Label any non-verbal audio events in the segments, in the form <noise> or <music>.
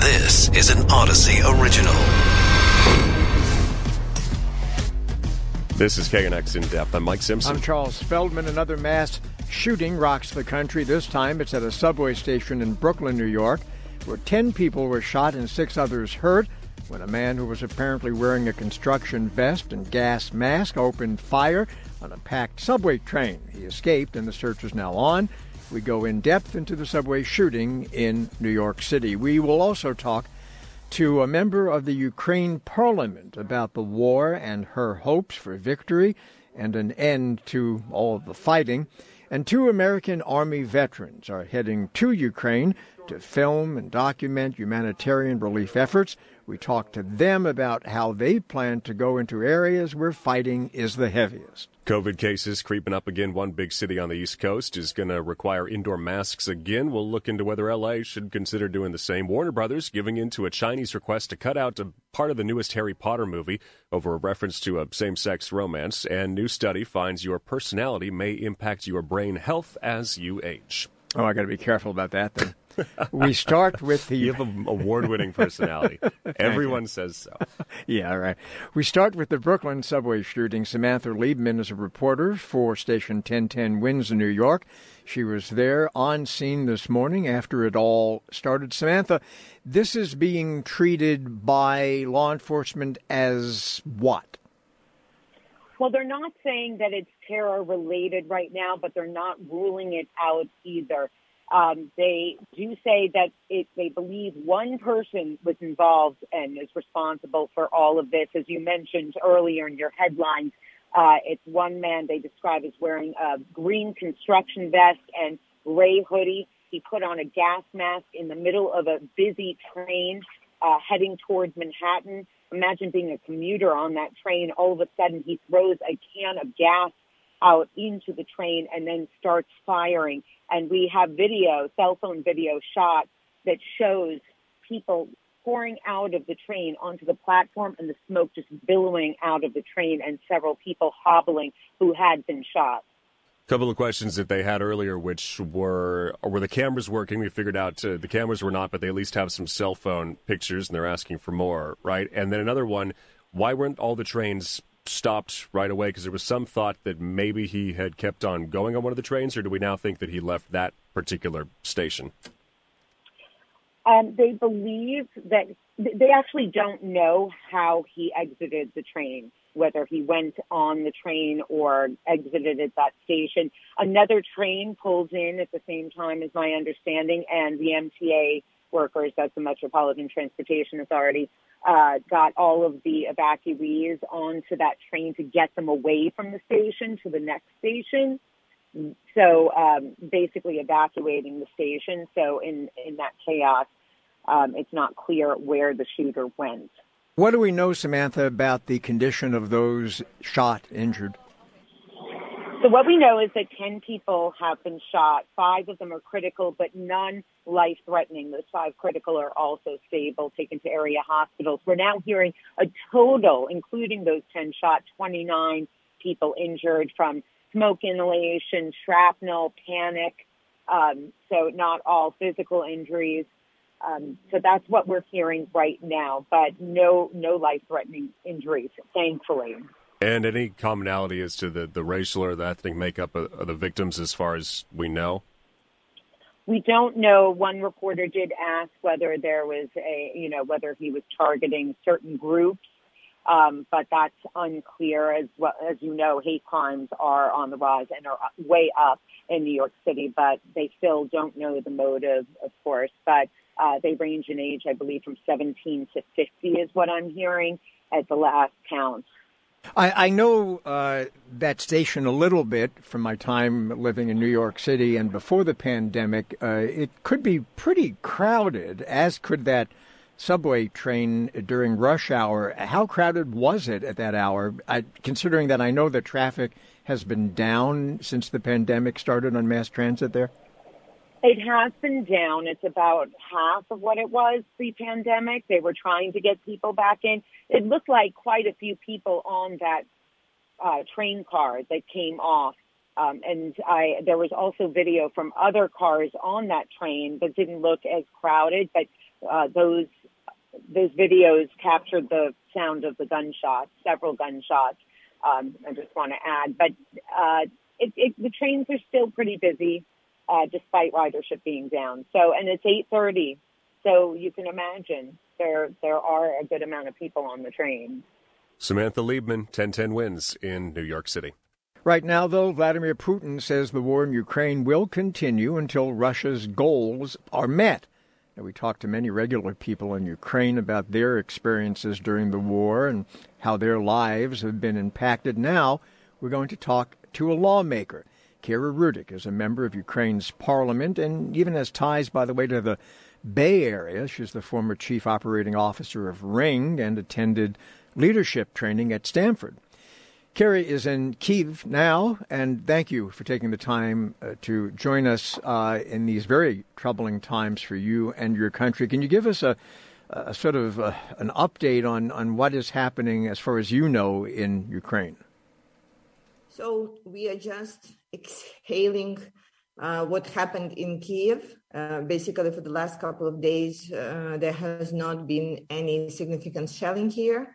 This is an Audacy original. This is KNX In Depth. I'm Mike Simpson. I'm Charles Feldman. Another mass shooting rocks the country. This time it's at a subway station in Brooklyn, New York, where 10 people were shot and six others hurt when a man who was apparently wearing a construction vest and gas mask opened fire on a packed subway train. He escaped and the search is now on. We go in depth into the subway shooting in New York City. We will also talk to a member of the Ukraine parliament about the war and her hopes for victory and an end to all of the fighting. And two American Army veterans are heading to Ukraine to film and document humanitarian relief efforts. We talk to them about how they plan to go into areas where fighting is the heaviest. COVID cases creeping up again. One big city on the East Coast is going to require indoor masks again. We'll look into whether LA should consider doing the same. Warner Brothers giving in to a Chinese request to cut out a part of the newest Harry Potter movie over a reference to a same sex romance. And new study finds your personality may impact your brain health as you age. Oh, I got to be careful about that then. We start with the. <laughs> You have an award-winning personality. <laughs> Everyone says so. <laughs> yeah, right. We start with the Brooklyn subway shooting. Samantha Liebman is a reporter for Station 1010 WINS in New York. She was there on scene this morning after it all started. Samantha, this is being treated by law enforcement as what? Well, they're not saying that it's terror related right now, but they're not ruling it out either. Um, they do say that it, they believe one person was involved and is responsible for all of this. As you mentioned earlier in your headlines, uh, it's one man they describe as wearing a green construction vest and gray hoodie. He put on a gas mask in the middle of a busy train uh, heading towards Manhattan. Imagine being a commuter on that train. All of a sudden, he throws a can of gas out into the train and then starts firing. And we have video, cell phone video shot that shows people pouring out of the train onto the platform and the smoke just billowing out of the train and several people hobbling who had been shot. A couple of questions that they had earlier, which were were the cameras working? We figured out uh, the cameras were not, but they at least have some cell phone pictures, and they're asking for more, right? And then another one: why weren't all the trains stopped right away because there was some thought that maybe he had kept on going on one of the trains, or do we now think that he left that particular station? Um, they believe that they actually don't know how he exited the train, whether he went on the train or exited at that station. Another train pulls in at the same time, is my understanding, and the MTA workers, that's the Metropolitan Transportation Authority, uh, got all of the evacuees onto that train to get them away from the station to the next station. So um, basically evacuating the station. So in, in that chaos, um, it's not clear where the shooter went. What do we know, Samantha, about the condition of those shot, injured? So what we know is that 10 people have been shot. Five of them are critical, but none life threatening. Those five critical are also stable, taken to area hospitals. We're now hearing a total, including those 10 shot, 29 people injured from smoke inhalation, shrapnel, panic. Um, so not all physical injuries. Um, so that's what we're hearing right now, but no, no life threatening injuries, thankfully. And any commonality as to the, the racial or the ethnic makeup of, of the victims as far as we know? We don't know. One reporter did ask whether there was a, you know, whether he was targeting certain groups, um, but that's unclear. As well as you know, hate crimes are on the rise and are way up in New York City, but they still don't know the motive, of course. But uh, they range in age, I believe, from 17 to 50 is what I'm hearing at the last count. I, I know uh, that station a little bit from my time living in New York City and before the pandemic. Uh, it could be pretty crowded, as could that subway train during rush hour. How crowded was it at that hour? I, considering that I know the traffic has been down since the pandemic started on mass transit there. It has been down. It's about half of what it was pre-pandemic. They were trying to get people back in. It looked like quite a few people on that uh, train car that came off Um, and I, there was also video from other cars on that train that didn't look as crowded, but uh, those those videos captured the sound of the gunshots, several gunshots. Um, I just want to add, but uh, it, it, the trains are still pretty busy uh, despite ridership being down. So, and it's 8:30, so you can imagine there there are a good amount of people on the train. Samantha Liebman, 1010 WINS in New York City. Right now, though, Vladimir Putin says the war in Ukraine will continue until Russia's goals are met. And we talked to many regular people in Ukraine about their experiences during the war and how their lives have been impacted. Now, we're going to talk to a lawmaker. Kira Rudik is a member of Ukraine's parliament and even has ties, by the way, to the Bay Area. She's the former chief operating officer of Ring and attended leadership training at Stanford. Carrie is in Kiev now, and thank you for taking the time uh, to join us uh, in these very troubling times for you and your country. Can you give us a, a sort of uh, an update on, on what is happening as far as you know in Ukraine? So we are just exhaling uh, what happened in Kiev. Uh, basically, for the last couple of days, uh, there has not been any significant shelling here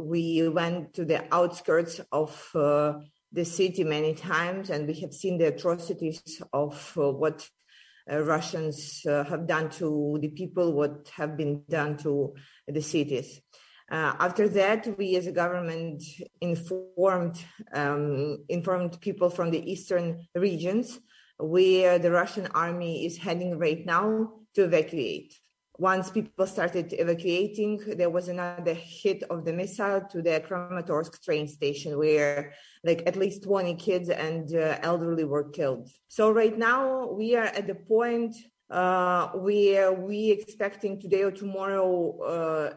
we went to the outskirts of uh, the city many times, and we have seen the atrocities of uh, what uh, Russians have done to the people, what have been done to the cities. Uh, after that, we as a government informed um, informed people from the eastern regions where the Russian army is heading right now to evacuate once people started evacuating, there was another hit of the missile to the Kramatorsk train station where like at least 20 kids and uh, elderly were killed. So right now we are at the point uh, where we expecting today or tomorrow uh,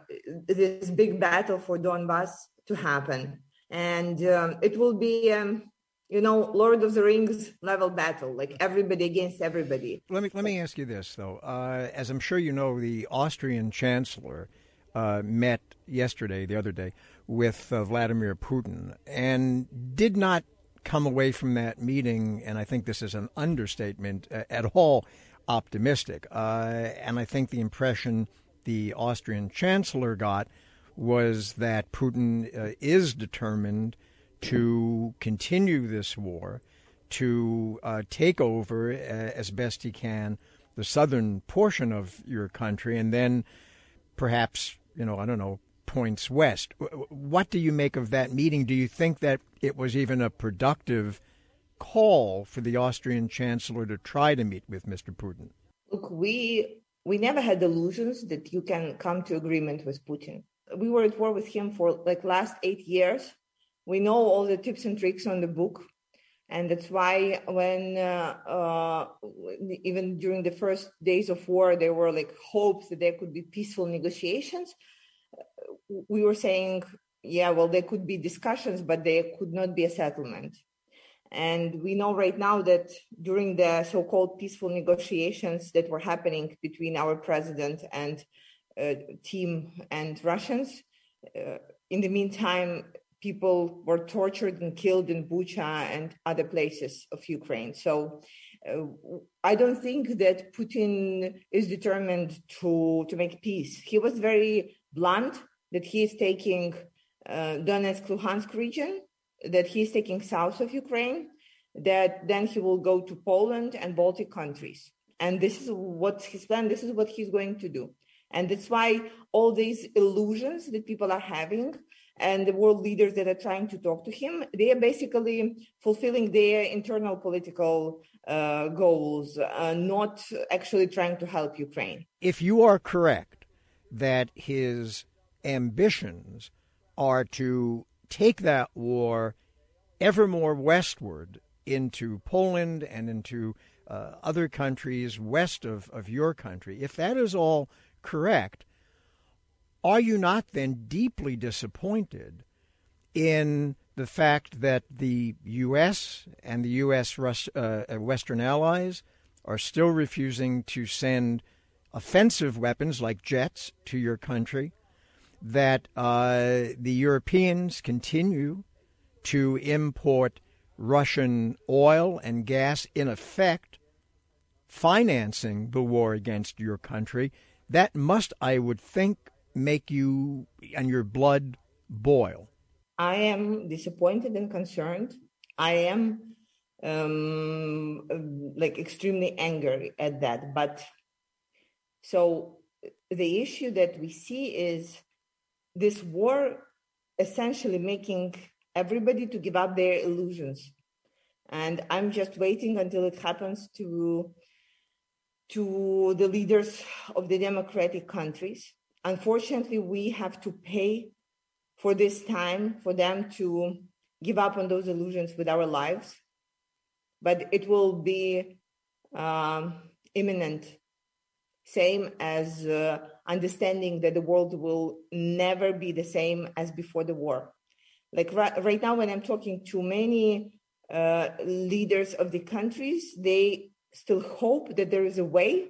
this big battle for Donbass to happen. And um, it will be um, you know, Lord of the Rings level battle, like everybody against everybody. Let me let me ask you this though, uh, as I'm sure you know, the Austrian Chancellor uh, met yesterday, the other day, with uh, Vladimir Putin, and did not come away from that meeting, and I think this is an understatement, at all optimistic. Uh, and I think the impression the Austrian Chancellor got was that Putin uh, is determined to continue this war, to uh, take over uh, as best he can the southern portion of your country, and then perhaps, you know, I don't know, points west. What do you make of that meeting? Do you think that it was even a productive call for the Austrian chancellor to try to meet with Mr. Putin? Look, we we never had illusions that you can come to agreement with Putin. We were at war with him for like last eight years we know all the tips and tricks on the book and that's why when uh, uh, even during the first days of war there were like hopes that there could be peaceful negotiations we were saying yeah well there could be discussions but there could not be a settlement and we know right now that during the so-called peaceful negotiations that were happening between our president and uh, team and russians uh, in the meantime people were tortured and killed in Bucha and other places of Ukraine. So uh, I don't think that Putin is determined to to make peace. He was very blunt that he is taking uh, Donetsk, Luhansk region, that he is taking south of Ukraine, that then he will go to Poland and Baltic countries. And this is what his plan. This is what he's going to do. And that's why all these illusions that people are having and the world leaders that are trying to talk to him, they are basically fulfilling their internal political uh, goals, uh, not actually trying to help Ukraine. If you are correct that his ambitions are to take that war ever more westward into Poland and into uh, other countries west of, of your country, if that is all correct, are you not then deeply disappointed in the fact that the U.S. and the U.S. Uh, Western allies are still refusing to send offensive weapons like jets to your country? That uh, the Europeans continue to import Russian oil and gas, in effect, financing the war against your country. That must, I would think, make you and your blood boil. I am disappointed and concerned. I am um, like extremely angry at that. But so the issue that we see is this war essentially making everybody to give up their illusions. And I'm just waiting until it happens to to the leaders of the democratic countries. Unfortunately, we have to pay for this time for them to give up on those illusions with our lives. But it will be um, imminent, same as uh, understanding that the world will never be the same as before the war. Like right, right now, when I'm talking to many uh, leaders of the countries, they still hope that there is a way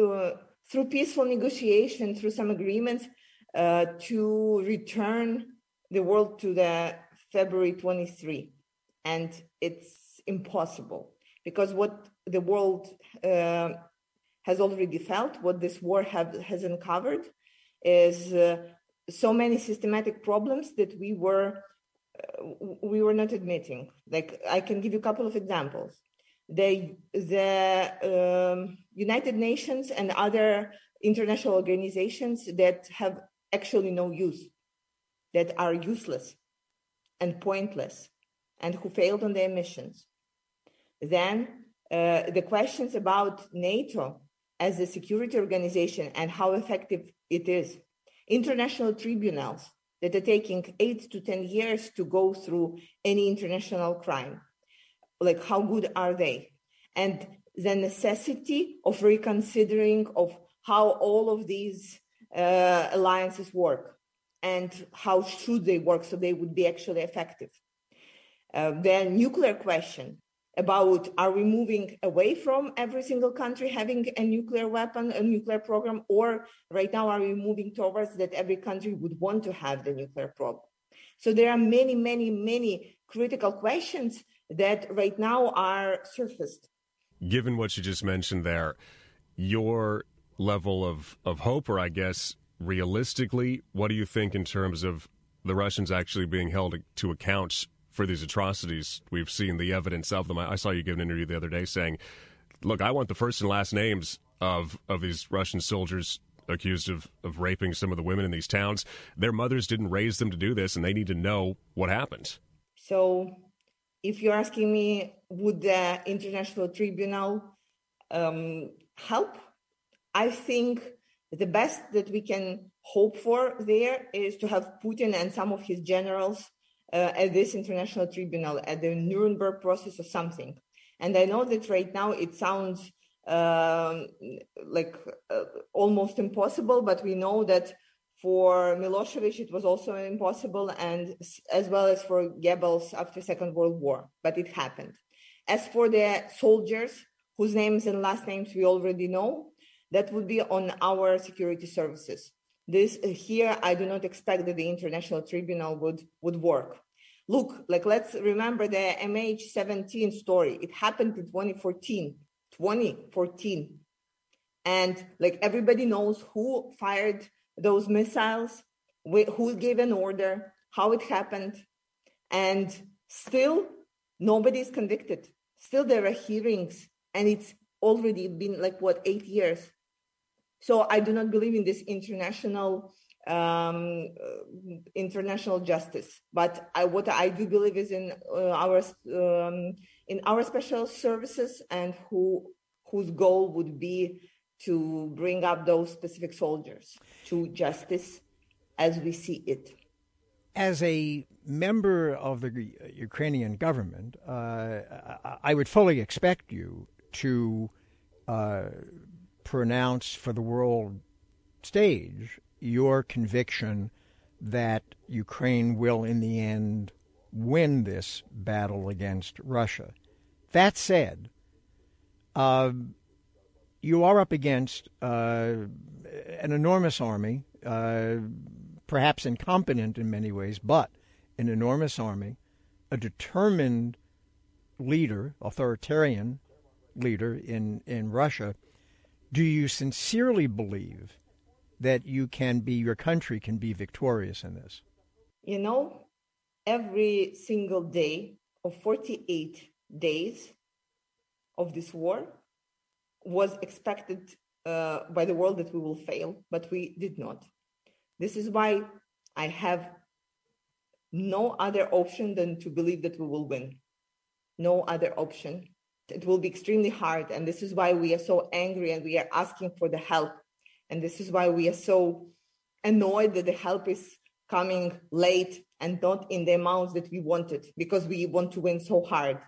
uh, through peaceful negotiation, through some agreements, uh, to return the world to the February 23. And it's impossible because what the world uh, has already felt, what this war have, has uncovered, is uh, so many systematic problems that we were uh, we were not admitting. Like I can give you a couple of examples. The the um, United Nations and other international organizations that have actually no use, that are useless and pointless, and who failed on their missions. Then uh, the questions about NATO as a security organization and how effective it is. International tribunals that are taking eight to 10 years to go through any international crime. Like, how good are they? And the necessity of reconsidering of how all of these uh, alliances work and how should they work so they would be actually effective. Uh, the nuclear question about are we moving away from every single country having a nuclear weapon, a nuclear program, or right now are we moving towards that every country would want to have the nuclear program? So there are many, many, many critical questions that right now are surfaced. Given what you just mentioned there, your level of, of hope, or I guess realistically, what do you think in terms of the Russians actually being held to account for these atrocities? We've seen the evidence of them. I, I saw you give an interview the other day saying, "Look, I want the first and last names of of these Russian soldiers." Accused of, of raping some of the women in these towns. Their mothers didn't raise them to do this, and they need to know what happened. So, if you're asking me, would the International Tribunal um, help? I think the best that we can hope for there is to have Putin and some of his generals at this international tribunal, at the Nuremberg process or something. And I know that right now it sounds um, like uh, almost impossible, but we know that for Milosevic it was also impossible, and as well as for Goebbels after Second World War. But it happened. As for the soldiers whose names and last names we already know, that would be on our security services. This uh, here, I do not expect that the international tribunal would would work. Look, like let's remember the MH17 story. It happened in 2014. 2014, and like everybody knows who fired those missiles, who gave an order, how it happened, and still nobody is convicted. Still, there are hearings, and it's already been like what eight years so I do not believe in this international um, uh, international justice. But I, what I do believe is in uh, our um, in our special services and who whose goal would be to bring up those specific soldiers to justice as we see it. As a member of the Ukrainian government, uh, I would fully expect you to uh, pronounce for the world stage your conviction that Ukraine will, in the end, win this battle against Russia. That said, uh, you are up against uh, an enormous army, uh, perhaps incompetent in many ways, but an enormous army, a determined leader, authoritarian leader in, in Russia, do you sincerely believe that you can be, your country can be victorious in this? You know, every single day of 48 days of this war was expected uh, by the world that we will fail, but we did not. This is why I have no other option than to believe that we will win. No other option. It will be extremely hard. And this is why we are so angry and we are asking for the help. And this is why we are so annoyed that the help is coming late and not in the amounts that we wanted because we want to win so hard.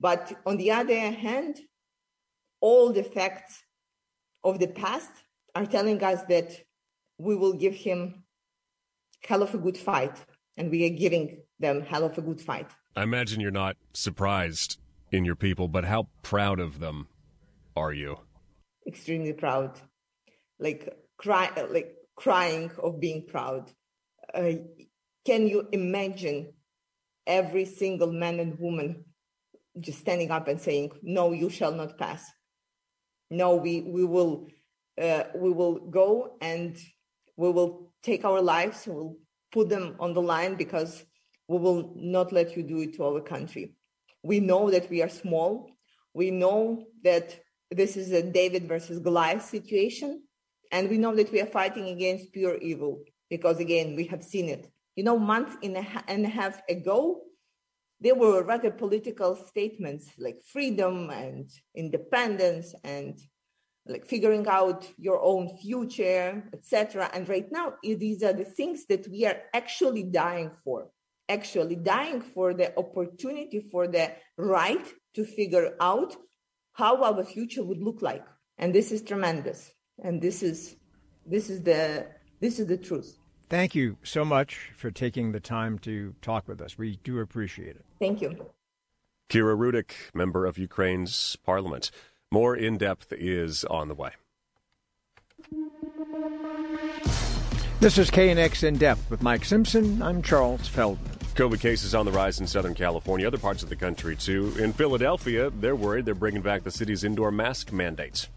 But on the other hand, all the facts of the past are telling us that we will give him hell of a good fight and we are giving them hell of a good fight. I imagine you're not surprised in your people, but how proud of them are you? Extremely proud, like cry, like crying of being proud. Uh, can you imagine every single man and woman just standing up and saying, "No, you shall not pass. No, we we will uh, we will go and we will take our lives. We'll put them on the line because we will not let you do it to our country. We know that we are small. We know that this is a David versus Goliath situation. And we know that we are fighting against pure evil because, again, we have seen it. You know, month and a half ago, there were rather political statements like freedom and independence and like figuring out your own future, etc. And right now, these are the things that we are actually dying for, actually dying for the opportunity, for the right to figure out how our future would look like. And this is tremendous. And this is this is the this is the truth. Thank you so much for taking the time to talk with us. We do appreciate it. Thank you. Kira Rudik, member of Ukraine's parliament. More in depth is on the way. This is KNX In Depth with Mike Simpson. I'm Charles Feldman. COVID cases on the rise in Southern California, other parts of the country too. In Philadelphia, they're worried they're bringing back the city's indoor mask mandates.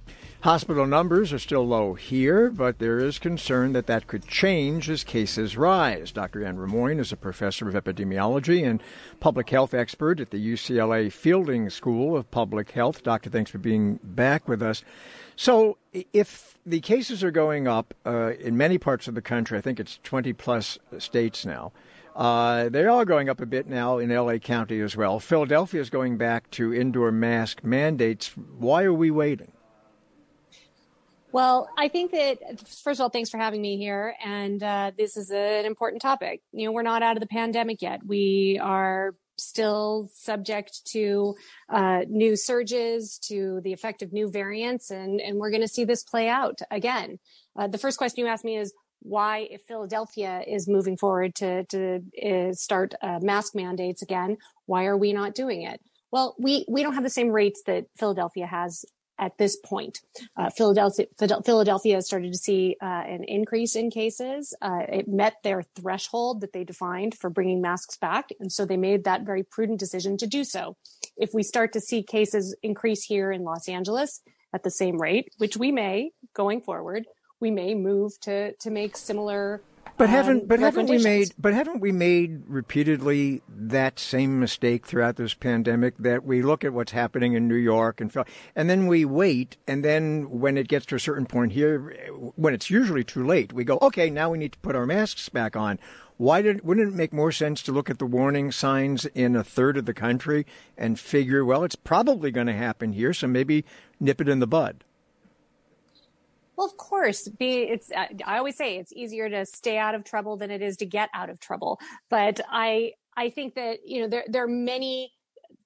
Hospital numbers are still low here, but there is concern that that could change as cases rise. Dr. Anne Rimoin is a professor of epidemiology and public health expert at the UCLA Fielding School of Public Health. Doctor, thanks for being back with us. So, if the cases are going up uh, in many parts of the country, I think it's 20 plus states now. Uh, they're all going up a bit now in LA County as well. Philadelphia is going back to indoor mask mandates. Why are we waiting? Well, I think that first of all, thanks for having me here, and uh, this is an important topic. You know, we're not out of the pandemic yet. We are still subject to uh, new surges, to the effect of new variants, and and we're going to see this play out again. Uh, the first question you asked me is why, if Philadelphia is moving forward to to uh, start uh, mask mandates again, why are we not doing it? Well, we we don't have the same rates that Philadelphia has at this point. Uh, Philadelphia, Philadelphia started to see uh, an increase in cases. Uh, it met their threshold that they defined for bringing masks back, and so they made that very prudent decision to do so. If we start to see cases increase here in Los Angeles at the same rate, which we may going forward, we may move to to make similar but haven't um, but haven't we made but haven't we made repeatedly that same mistake throughout this pandemic that we look at what's happening in New York and and then we wait and then when it gets to a certain point here when it's usually too late we go okay now we need to put our masks back on. Why did wouldn't it make more sense to look at the warning signs in a third of the country and figure well it's probably going to happen here so maybe nip it in the bud well, of course, be it's. Uh, I always say it's easier to stay out of trouble than it is to get out of trouble. But I, I think that you know there there are many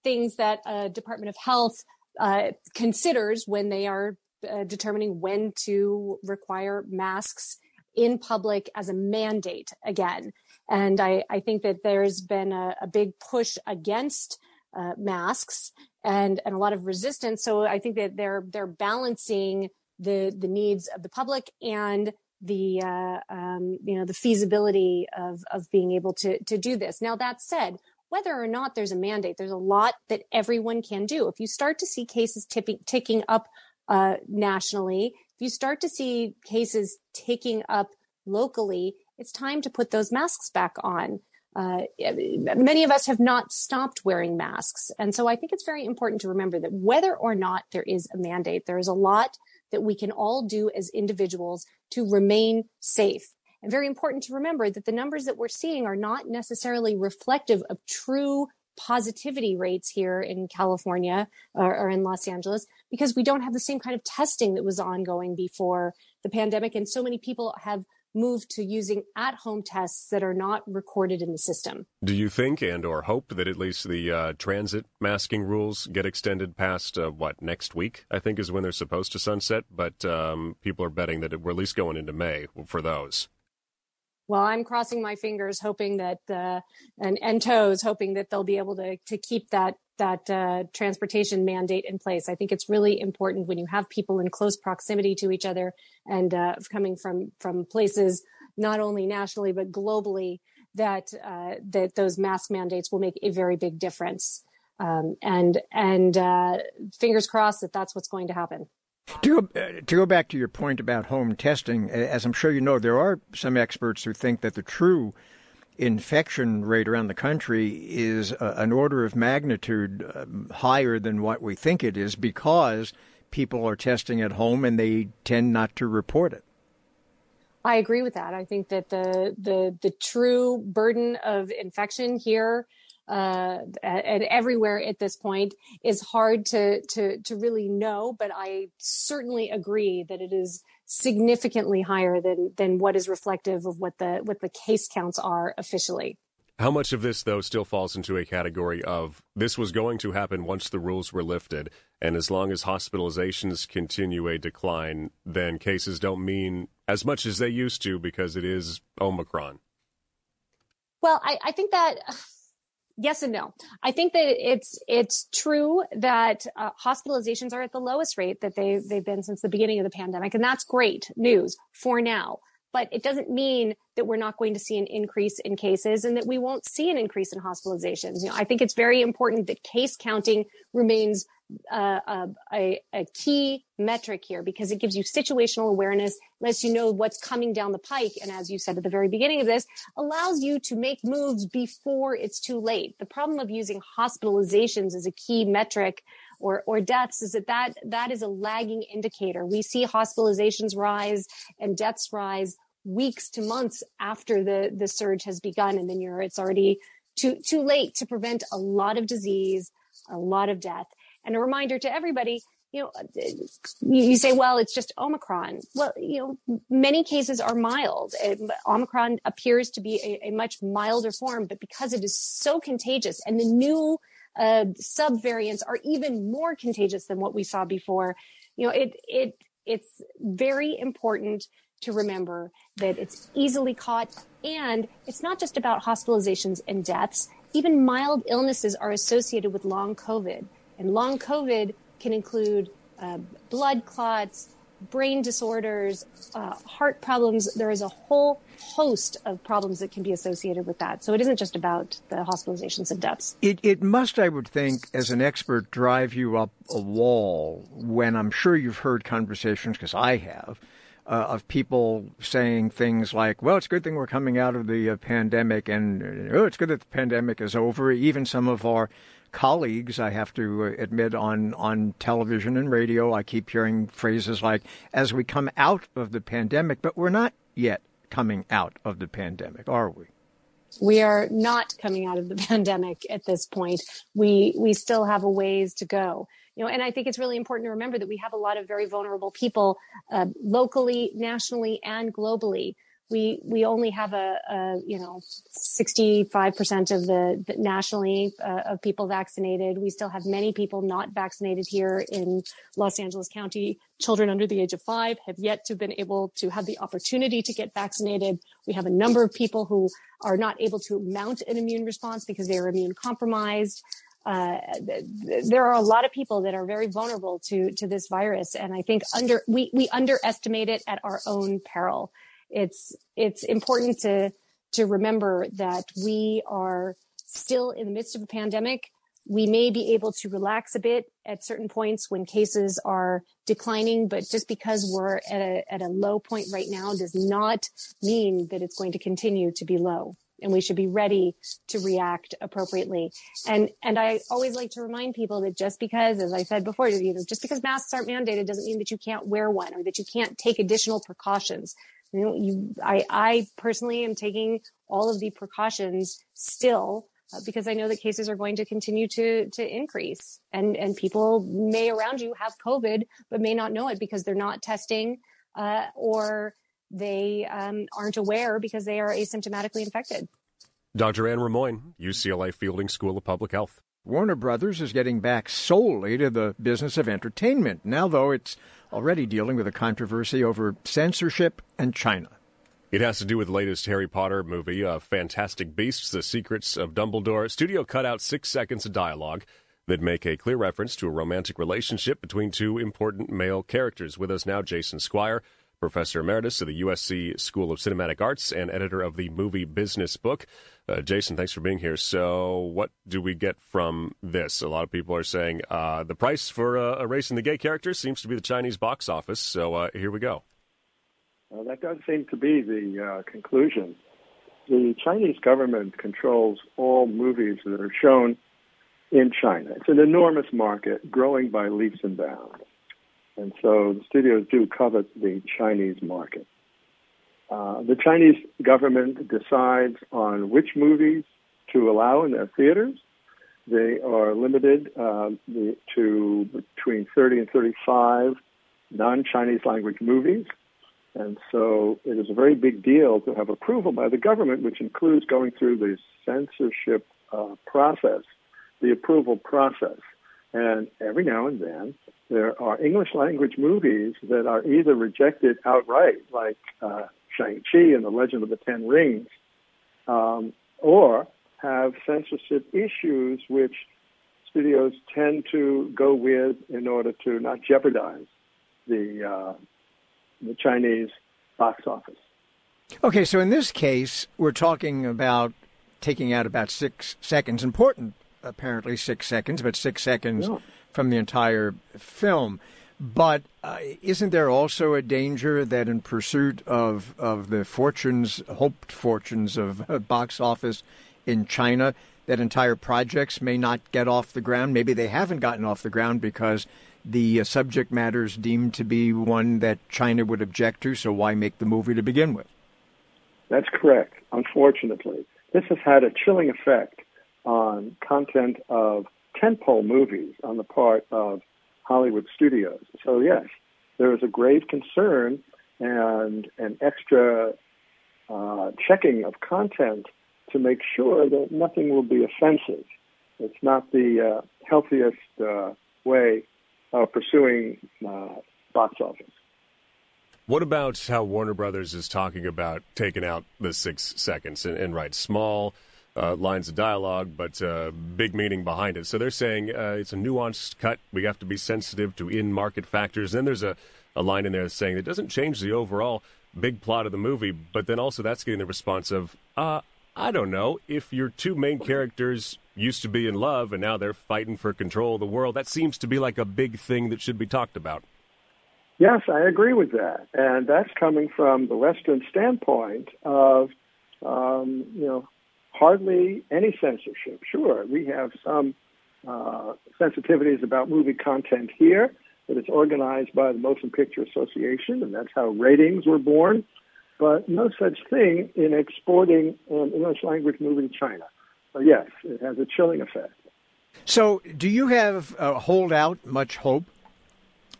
things that a Department of Health uh, considers when they are uh, determining when to require masks in public as a mandate again. And I, I think that there's been a, a big push against uh, masks and and a lot of resistance. So I think that they're they're balancing the the needs of the public and the uh, um, you know the feasibility of of being able to to do this. Now that said, whether or not there's a mandate, there's a lot that everyone can do. If you start to see cases tipping, ticking up uh, nationally, if you start to see cases ticking up locally, it's time to put those masks back on. Uh, many of us have not stopped wearing masks. And so I think it's very important to remember that whether or not there is a mandate, there is a lot that we can all do as individuals to remain safe. And very important to remember that the numbers that we're seeing are not necessarily reflective of true positivity rates here in California or, or, in Los Angeles because we don't have the same kind of testing that was ongoing before the pandemic. And so many people have moved to using at-home tests that are not recorded in the system. Do you think and or hope that at least the uh, transit masking rules get extended past uh, what next week? I think is when they're supposed to sunset, but um, people are betting that we're at least going into May for those well, I'm crossing my fingers, hoping that uh, and and toes, hoping that they'll be able to to keep that that uh, transportation mandate in place. I think it's really important when you have people in close proximity to each other and uh, coming from from places not only nationally but globally that uh, that those mask mandates will make a very big difference. Um, and and uh, fingers crossed that that's what's going to happen. To go, uh, to go back to your point about home testing, as I'm sure you know, there are some experts who think that the true infection rate around the country is uh, an order of magnitude um, higher than what we think it is because people are testing at home and they tend not to report it. I agree with that. I think that the the the true burden of infection here uh, and everywhere at this point is hard to to to really know. But I certainly agree that it is significantly higher than than what is reflective of what the what the case counts are officially. How much of this, though, still falls into a category of this was going to happen once the rules were lifted, and as long as hospitalizations continue a decline, then cases don't mean as much as they used to because it is Omicron? Well, I, I think that yes and no. I think that it's it's true that uh, hospitalizations are at the lowest rate that they they've been since the beginning of the pandemic, and that's great news for now. But it doesn't mean that we're not going to see an increase in cases and that we won't see an increase in hospitalizations. You know, I think it's very important that case counting remains a, a, key metric here because it gives you situational awareness, lets you know what's coming down the pike. And as you said at the very beginning of this, allows you to make moves before it's too late. The problem of using hospitalizations as a key metric or, or deaths is that, that that is a lagging indicator. We see hospitalizations rise and deaths rise weeks to months after the, the surge has begun. And then you're, it's already too, too late to prevent a lot of disease, a lot of death. And a reminder to everybody, you know, you say, well, it's just Omicron. Well, you know, many cases are mild. Omicron appears to be a, a much milder form, but because it is so contagious and the new uh, subvariants are even more contagious than what we saw before, you know, it, it, it's very important to remember that it's easily caught and it's not just about hospitalizations and deaths. Even mild illnesses are associated with long COVID. And long COVID can include uh, blood clots, brain disorders, uh, heart problems. There is a whole host of problems that can be associated with that. So it isn't just about the hospitalizations and deaths. It, it must, I would think, as an expert, drive you up a wall when I'm sure you've heard conversations, because I have, uh, of people saying things like, well, it's a good thing we're coming out of the uh, pandemic, and oh, it's good that the pandemic is over. Even some of our colleagues, I have to uh, admit, on, on television and radio, I keep hearing phrases like, as we come out of the pandemic, but we're not yet coming out of the pandemic, are we? We are not coming out of the <laughs> pandemic at this point. We, we still have a ways to go. You know, and I think it's really important to remember that we have a lot of very vulnerable people uh, locally, nationally, and globally we we only have a, a you know 65 percent of the, the nationally uh, of people vaccinated. We still have many people not vaccinated here in Los Angeles County. Children under the age of five have yet to been able to have the opportunity to get vaccinated. We have a number of people who are not able to mount an immune response because they are immune compromised. Uh, there are a lot of people that are very vulnerable to to this virus, and I think under we we underestimate it at our own peril it's it's important to to remember that we are still in the midst of a pandemic. We may be able to relax a bit at certain points when cases are declining, but just because we're at a, at a low point right now does not mean that it's going to continue to be low and we should be ready to react appropriately. And and I always like to remind people that just because, as I said before, you know, just because masks aren't mandated doesn't mean that you can't wear one or that you can't take additional precautions. You know, you I I personally am taking all of the precautions still uh, because I know that cases are going to continue to to increase, and and people may around you have COVID but may not know it because they're not testing uh, or they um, aren't aware because they are asymptomatically infected. Dr. Anne Rimoin, UCLA Fielding School of Public Health. Warner Brothers is getting back solely to the business of entertainment. Now, though, it's already dealing with a controversy over censorship and China. It has to do with the latest Harry Potter movie, uh, Fantastic Beasts: The Secrets of Dumbledore. Studio cut out six seconds of dialogue that make a clear reference to a romantic relationship between two important male characters. With us now, Jason Squire, professor emeritus of the USC School of Cinematic Arts and editor of the Movie Business Book. Uh, Jason, thanks for being here. So, what do we get from this? A lot of people are saying uh, the price for uh, erasing the gay character seems to be the Chinese box office. So, uh, here we go. Well, that does seem to be the uh, conclusion. The Chinese government controls all movies that are shown in China. It's an enormous market, growing by leaps and bounds. And so the studios do covet the Chinese market. Uh, the Chinese government decides on which movies to allow in their theaters. They are limited uh, to between 30 and 35 non Chinese language movies. And so it is a very big deal to have approval by the government, which includes going through the censorship uh, process, the approval process. And every now and then, there are English language movies that are either rejected outright, like uh, Shang-Chi and the Legend of the Ten Rings, um, or have censorship issues which studios tend to go with in order to not jeopardize the uh, the Chinese box office. Okay, so in this case, we're talking about taking out about six seconds. Important, apparently, six seconds, but six seconds yeah. from the entire film. But uh, isn't there also a danger that, in pursuit of of the fortunes, hoped fortunes of uh, box office in China, that entire projects may not get off the ground? Maybe they haven't gotten off the ground because the uh, subject matter is deemed to be one that China would object to, so why make the movie to begin with? That's correct, unfortunately. This has had a chilling effect on content of tentpole movies on the part of Hollywood studios. So, yes, there is a grave concern and an extra uh, checking of content to make sure that nothing will be offensive. It's not the uh, healthiest uh, way of pursuing uh, box office. What about how Warner Brothers is talking about taking out the six seconds and, and right small uh, lines of dialogue, but uh, big meaning behind it? So they're saying uh, it's a nuanced cut. We have to be sensitive to in-market factors. And Then there's a, a line in there saying it doesn't change the overall big plot of the movie, but then also that's getting the response of, uh, I don't know, if your two main characters used to be in love and now they're fighting for control of the world. That seems to be like a big thing that should be talked about. Yes, I agree with that. And that's coming from the Western standpoint of, um, you know, hardly any censorship. Sure, we have some uh, sensitivities about movie content here, but it's organized by the Motion Picture Association, and that's how ratings were born. But no such thing in exporting an English language movie to China yes, it has a chilling effect. So, do you have uh, hold out much hope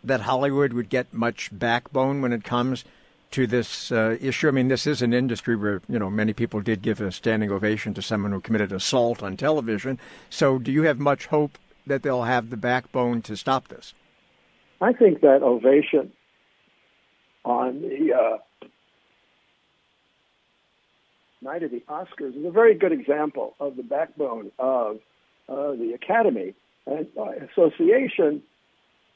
that Hollywood would get much backbone when it comes to this uh, issue? I mean, this is an industry where you know many people did give a standing ovation to someone who committed assault on television. So, do you have much hope that they'll have the backbone to stop this? I think that ovation on the uh, night of the Oscars is a very good example of the backbone of uh, the Academy and uh, Association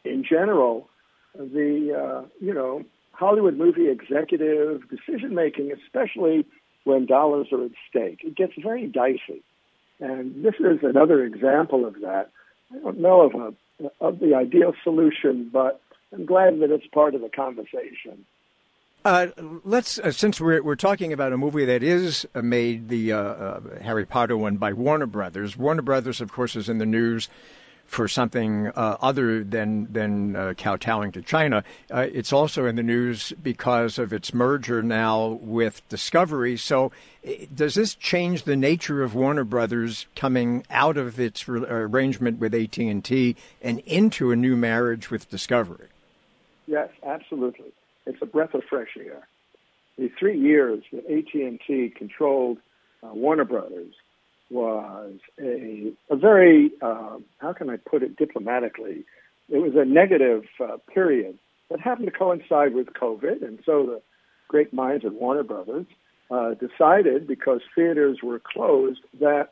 in general. The uh, you know Hollywood movie executive decision making, especially when dollars are at stake, it gets very dicey. And this is another example of that. I don't know of a of the ideal solution, but I'm glad that it's part of the conversation. Uh, let's uh, since we're we're talking about a movie that is uh, made the uh, uh, Harry Potter one by Warner Brothers. Warner Brothers, of course, is in the news for something uh, other than than kowtowing to China. it's also in the news because of its merger now with Discovery. So, does this change the nature of Warner Brothers coming out of its re- arrangement with AT and T and into a new marriage with Discovery? Yes, absolutely it's a breath of fresh air. The three years that AT&T controlled uh, Warner Brothers was a, a very, uh, how can I put it diplomatically? It was a negative uh, period that happened to coincide with COVID, and so the great minds at Warner Brothers uh, decided, because theaters were closed, that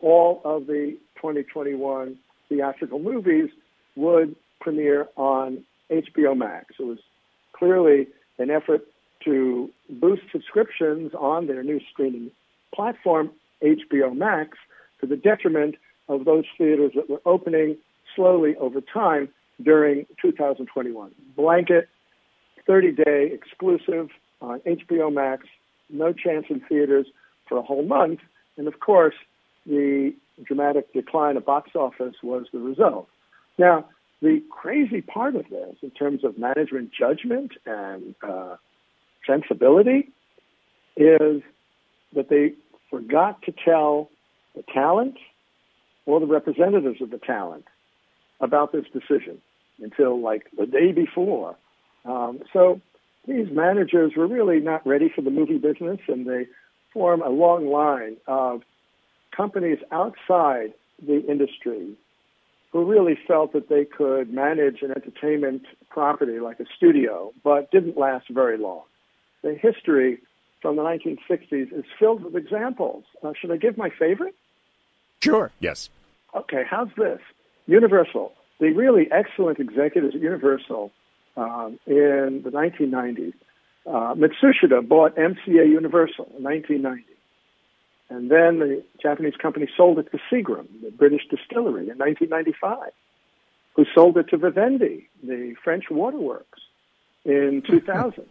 all of the 2021 theatrical movies would premiere on HBO Max. It was clearly an effort to boost subscriptions on their new streaming platform, HBO Max, to the detriment of those theaters that were opening slowly over time during 2021. Blanket, 30 day exclusive on HBO Max, no chance in theaters for a whole month. And of course, the dramatic decline of box office was the result. Now, the crazy part of this, in terms of management judgment and uh, sensibility, is that they forgot to tell the talent or the representatives of the talent about this decision until like the day before. Um, so these managers were really not ready for the movie business, and they form a long line of companies outside the industry who really felt that they could manage an entertainment property like a studio, but didn't last very long. The history from the 1960s is filled with examples. Uh, should I give my favorite? Sure. Yes. Okay, how's this? Universal. The really excellent executives at Universal um, in the 1990s. Uh, Matsushita bought MCA Universal in 1990. And then the Japanese company sold it to Seagram, the British distillery, in 1995, who sold it to Vivendi, the French waterworks, in 2000.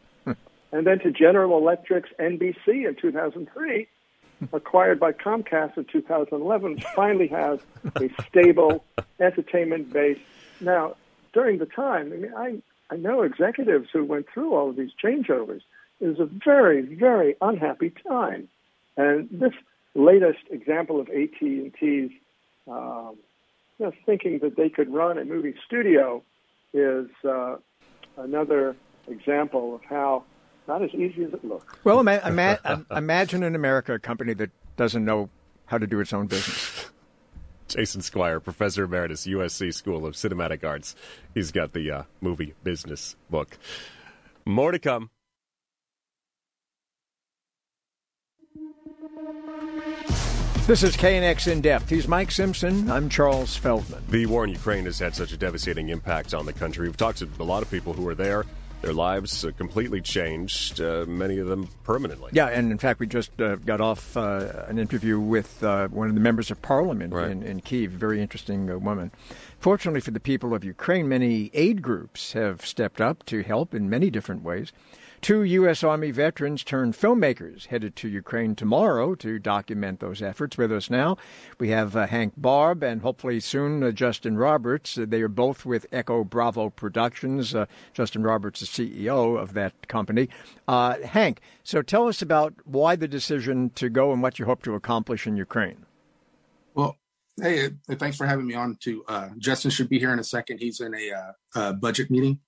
And then to General Electric's NBC in 2003, <laughs> acquired by Comcast in 2011, finally has a stable entertainment base. Now, during the time, I mean, I, I know executives who went through all of these changeovers. It was a very, very unhappy time. And this latest example of AT&T's um, just thinking that they could run a movie studio is uh, another example of how not as easy as it looks. Well, ima- ima- imagine in America a company that doesn't know how to do its own business. <laughs> Jason Squire, Professor Emeritus, USC School of Cinematic Arts. He's got the uh, movie business book. More to come. This is KNX In Depth. He's Mike Simpson. I'm Charles Feldman. The war in Ukraine has had such a devastating impact on the country. We've talked to a lot of people who are there. Their lives uh, completely changed, uh, many of them permanently. Yeah, and in fact, we just uh, got off uh, an interview with uh, one of the members of parliament right. in, in Kiev, very interesting uh, woman. Fortunately for the people of Ukraine, many aid groups have stepped up to help in many different ways. Two U.S. Army veterans turned filmmakers headed to Ukraine tomorrow to document those efforts. With us now, we have uh, Hank Barb and hopefully soon uh, Justin Roberts. Uh, they are both with Echo Bravo Productions. Uh, Justin Roberts is CEO of that company. Uh, Hank, so tell us about why the decision to go and what you hope to accomplish in Ukraine. Well, hey, thanks for having me on. To uh, Justin should be here in a second. He's in a budget meeting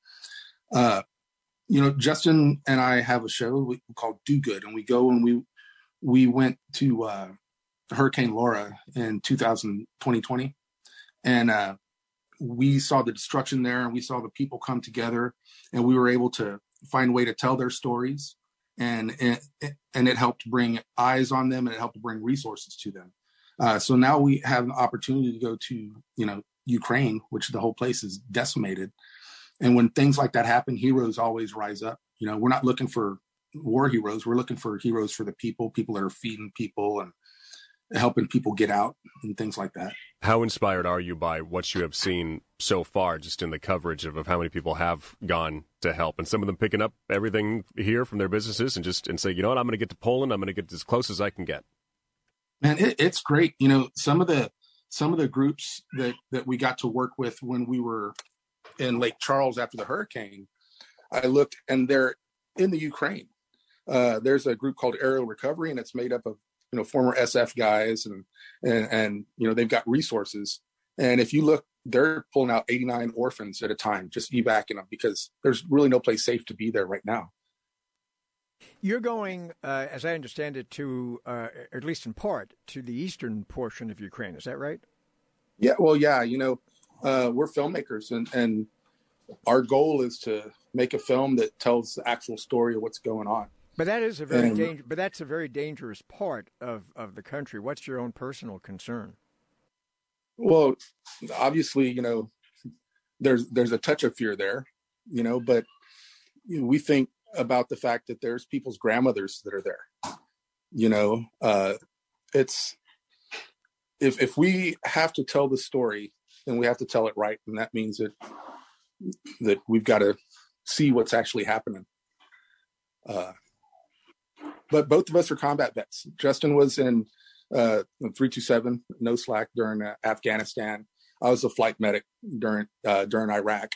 you know, Justin and I have a show called Do Good, and we go and we we went to uh, Hurricane Laura in 2000, 2020, and uh, we saw the destruction there, and we saw the people come together, and we were able to find a way to tell their stories, and it, and it helped bring eyes on them, and it helped bring resources to them. Uh, so now we have an opportunity to go to you know Ukraine, which the whole place is decimated, and when things like that happen, heroes always rise up. You know, we're not looking for war heroes. We're looking for heroes for the people, people that are feeding people and helping people get out and things like that. How inspired are you by what you have seen so far, just in the coverage of, of how many people have gone to help, and some of them picking up everything here from their businesses and just and say, you know what, I'm going to get to Poland, I'm going to get as close as I can get. Man, it, it's great. You know, some of the some of the groups that that we got to work with when we were in Lake Charles after the hurricane, I looked and they're in the Ukraine. Uh, there's a group called Aerial Recovery, and it's made up of you know former SF guys, and and and you know they've got resources. And if you look, they're pulling out 89 orphans at a time, just evacuating them because there's really no place safe to be there right now. You're going, uh, as I understand it, to uh, at least in part to the eastern portion of Ukraine. Is that right? Yeah. Well, yeah. You know, uh, we're filmmakers, and and our goal is to make a film that tells the actual story of what's going on. But that is a very danger, but that's a very dangerous part of, of the country. What's your own personal concern? Well, obviously, you know, there's there's a touch of fear there, you know, but you know, we think about the fact that there's people's grandmothers that are there. You know, uh, it's if if we have to tell the story, then we have to tell it right, and that means that that we've got to see what's actually happening. Uh, but both of us are combat vets. Justin was in uh, 327, no slack during uh, Afghanistan. I was a flight medic during uh, during Iraq.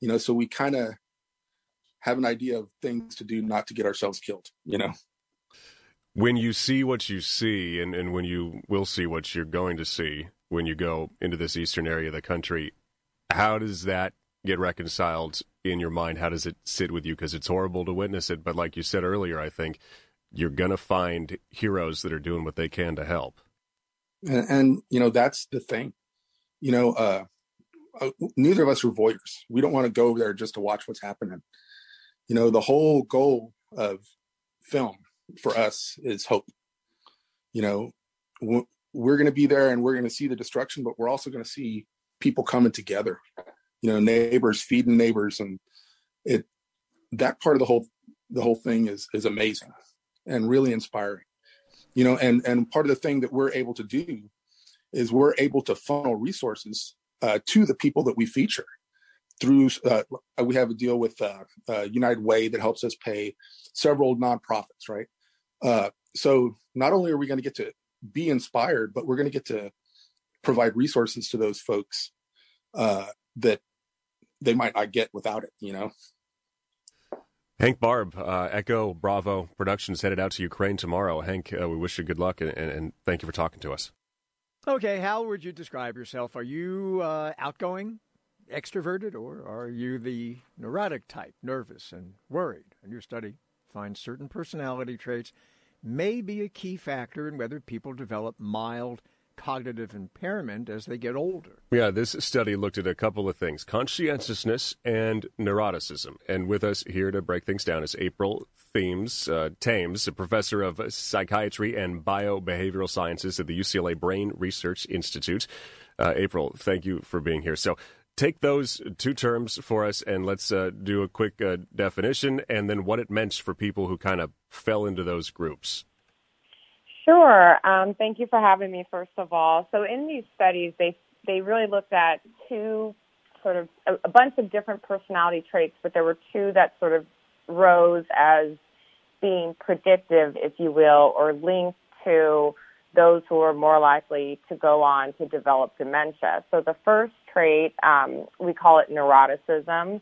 You know, so we kind of have an idea of things to do not to get ourselves killed. You know. When you see what you see, and, and when you will see what you're going to see when you go into this eastern area of the country, how does that get reconciled in your mind? How does it sit with you? Because it's horrible to witness it, but like you said earlier, I think you're going to find heroes that are doing what they can to help. And, and you know, that's the thing. You know, uh, uh, neither of us are voyeurs. We don't want to go there just to watch what's happening. You know, the whole goal of film for us is hope. You know, we're going to be there and we're going to see the destruction, but we're also going to see people coming together. You know, neighbors feeding neighbors, and it that part of the whole the whole thing is is amazing and really inspiring. You know, and and part of the thing that we're able to do is we're able to funnel resources uh, to the people that we feature through. Uh, we have a deal with uh, uh United Way that helps us pay several nonprofits, right? Uh, so not only are we going to get to be inspired, but we're going to get to provide resources to those folks uh, that they might not get without it. You know. Hank Barb, uh, Echo Bravo Productions headed out to Ukraine tomorrow. Hank, uh, we wish you good luck and, and, and, thank you for talking to us. Okay, how would you describe yourself? Are you uh, outgoing, extroverted, or are you the neurotic type, nervous and worried? And your study finds certain personality traits may be a key factor in whether people develop mild cognitive impairment as they get older. Yeah, this study looked at a couple of things conscientiousness and neuroticism. And with us here to break things down is April Thames, uh, Thames, a professor of psychiatry and biobehavioral sciences at the UCLA Brain Research Institute. Uh, April, thank you for being here. So, take those two terms for us and let's uh, do a quick uh, definition and then what it meant for people who kind of fell into those groups. Sure. Um, thank you for having me, first of all. So, in these studies, they they really looked at two sort of a, a bunch of different personality traits, but there were two that sort of rose as being predictive, if you will, or linked to those who are more likely to go on to develop dementia. So, the first trait, um, we call it neuroticism.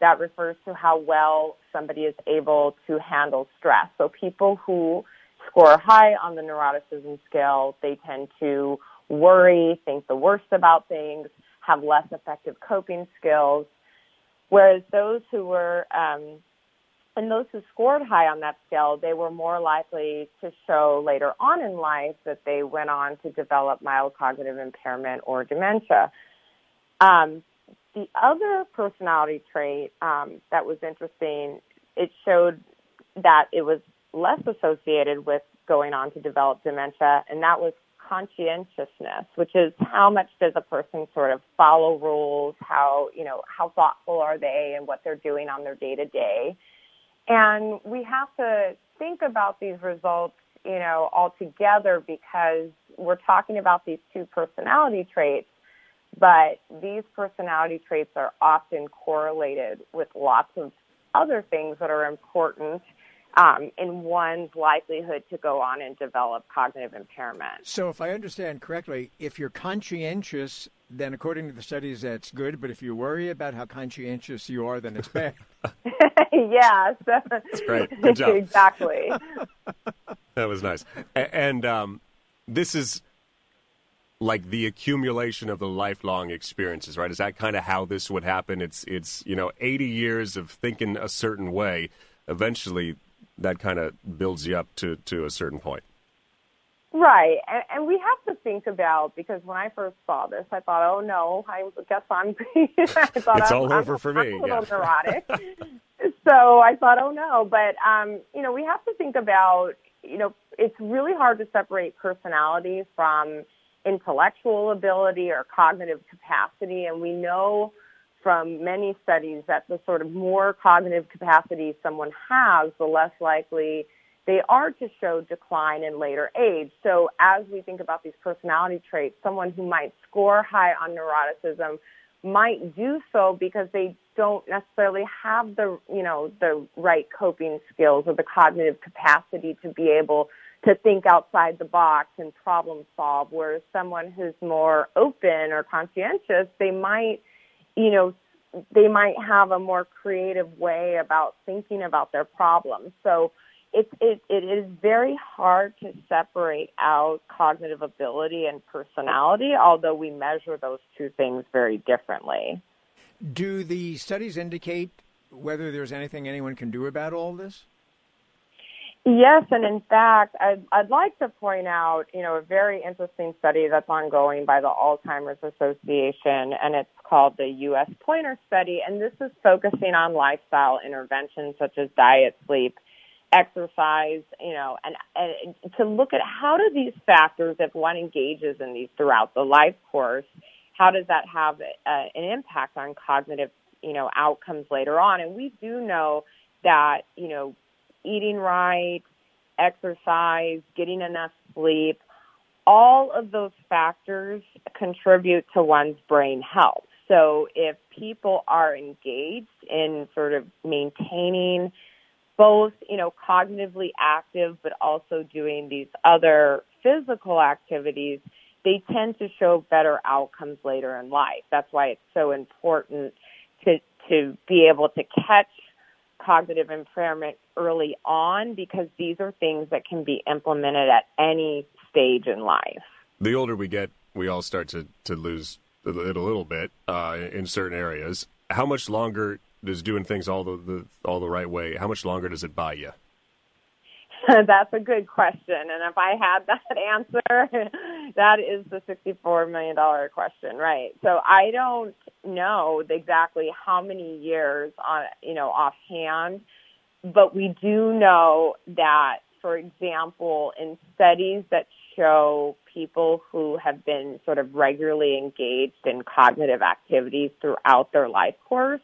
That refers to how well somebody is able to handle stress. So, people who score high on the neuroticism scale, they tend to worry, think the worst about things, have less effective coping skills. Whereas those who were, um, and those who scored high on that scale, they were more likely to show later on in life that they went on to develop mild cognitive impairment or dementia. Um, the other personality trait um, that was interesting, it showed that it was less associated with going on to develop dementia, and that was conscientiousness, which is how much does a person sort of follow rules, how, you know, how thoughtful are they and what they're doing on their day to day. And we have to think about these results you know, altogether because we're talking about these two personality traits, but these personality traits are often correlated with lots of other things that are important um, in one's likelihood to go on and develop cognitive impairment. So, if I understand correctly, if you're conscientious, then according to the studies, that's good. But if you worry about how conscientious you are, then it's bad. <laughs> <laughs> yeah, so, that's great. <laughs> Good job. exactly. that was nice. And um, this is like the accumulation of the lifelong experiences, right? Is that kind of how this would happen? It's it's you know 80 years of thinking a certain way. Eventually, that kind of builds you up to to a certain point. Right, and, and we have to think about because when I first saw this, I thought, "Oh no, I guess <laughs> I'm." I thought it's I'm, all over I'm, for I'm me. a little yeah. neurotic. so I thought, "Oh no," but um, you know, we have to think about you know, it's really hard to separate personality from intellectual ability or cognitive capacity, and we know from many studies that the sort of more cognitive capacity someone has, the less likely they are to show decline in later age. So as we think about these personality traits, someone who might score high on neuroticism might do so because they don't necessarily have the, you know, the right coping skills or the cognitive capacity to be able to think outside the box and problem solve. Whereas someone who's more open or conscientious, they might, you know, they might have a more creative way about thinking about their problems. So it, it, it is very hard to separate out cognitive ability and personality, although we measure those two things very differently. Do the studies indicate whether there's anything anyone can do about all this? Yes, and in fact, I'd, I'd like to point out, you know, a very interesting study that's ongoing by the Alzheimer's Association, and it's called the U.S. Pointer Study, and this is focusing on lifestyle interventions such as diet, sleep, exercise, you know, and, and to look at how do these factors, if one engages in these throughout the life course, how does that have an impact on cognitive, you know, outcomes later on? And we do know that, you know, eating right, exercise, getting enough sleep, all of those factors contribute to one's brain health. So if people are engaged in sort of maintaining both, you know, cognitively active, but also doing these other physical activities, they tend to show better outcomes later in life. That's why it's so important to, to be able to catch cognitive impairment early on because these are things that can be implemented at any stage in life. The older we get, we all start to, to lose it a little bit uh, in certain areas. How much longer does doing things all the, the all the right way? How much longer does it buy you? <laughs> That's a good question. And if I had that <laughs> answer, that is the $64 million question, right? So I don't know exactly how many years on, you know, offhand, but we do know that, for example, in studies that show people who have been sort of regularly engaged in cognitive activities throughout their life course,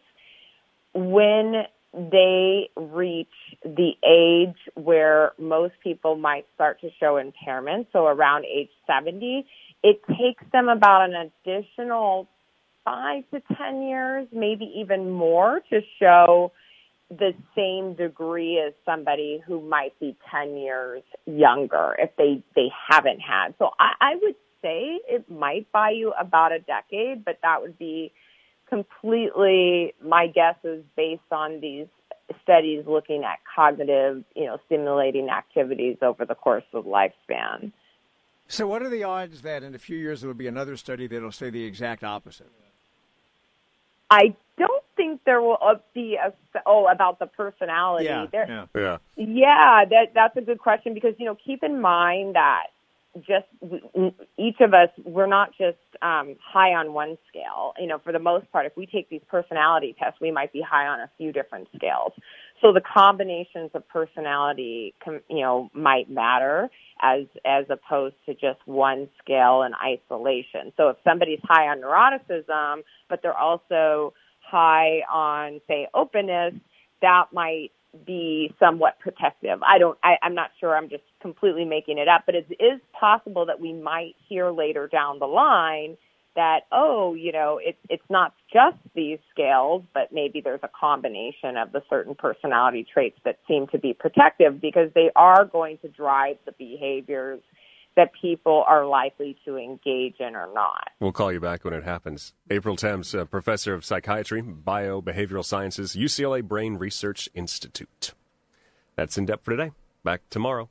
when they reach the age where most people might start to show impairment, so around age 70, it takes them about an additional five to 10 years, maybe even more, to show the same degree as somebody who might be 10 years younger if they, they haven't had. So I, I would say it might buy you about a decade, but that would be completely my guess is based on these studies looking at cognitive, you know, stimulating activities over the course of lifespan. So, what are the odds that in a few years there will be another study that'll say the exact opposite? I don't think there will uh, be a oh about the personality. Yeah, there, yeah, yeah. Yeah, that that's a good question because you know keep in mind that just each of us we're not just um, high on one scale you know for the most part if we take these personality tests we might be high on a few different scales so the combinations of personality you know might matter as as opposed to just one scale in isolation so if somebody's high on neuroticism but they're also high on say openness that might be somewhat protective. I don't, I, I'm not sure. I'm just completely making it up, but it is possible that we might hear later down the line that, oh, you know, it's, it's not just these scales, but maybe there's a combination of the certain personality traits that seem to be protective because they are going to drive the behaviors that people are likely to engage in or not. We'll call you back when it happens. April Thames, uh, professor of psychiatry, bio behavioral sciences, UCLA Brain Research Institute. That's in depth for today. Back tomorrow.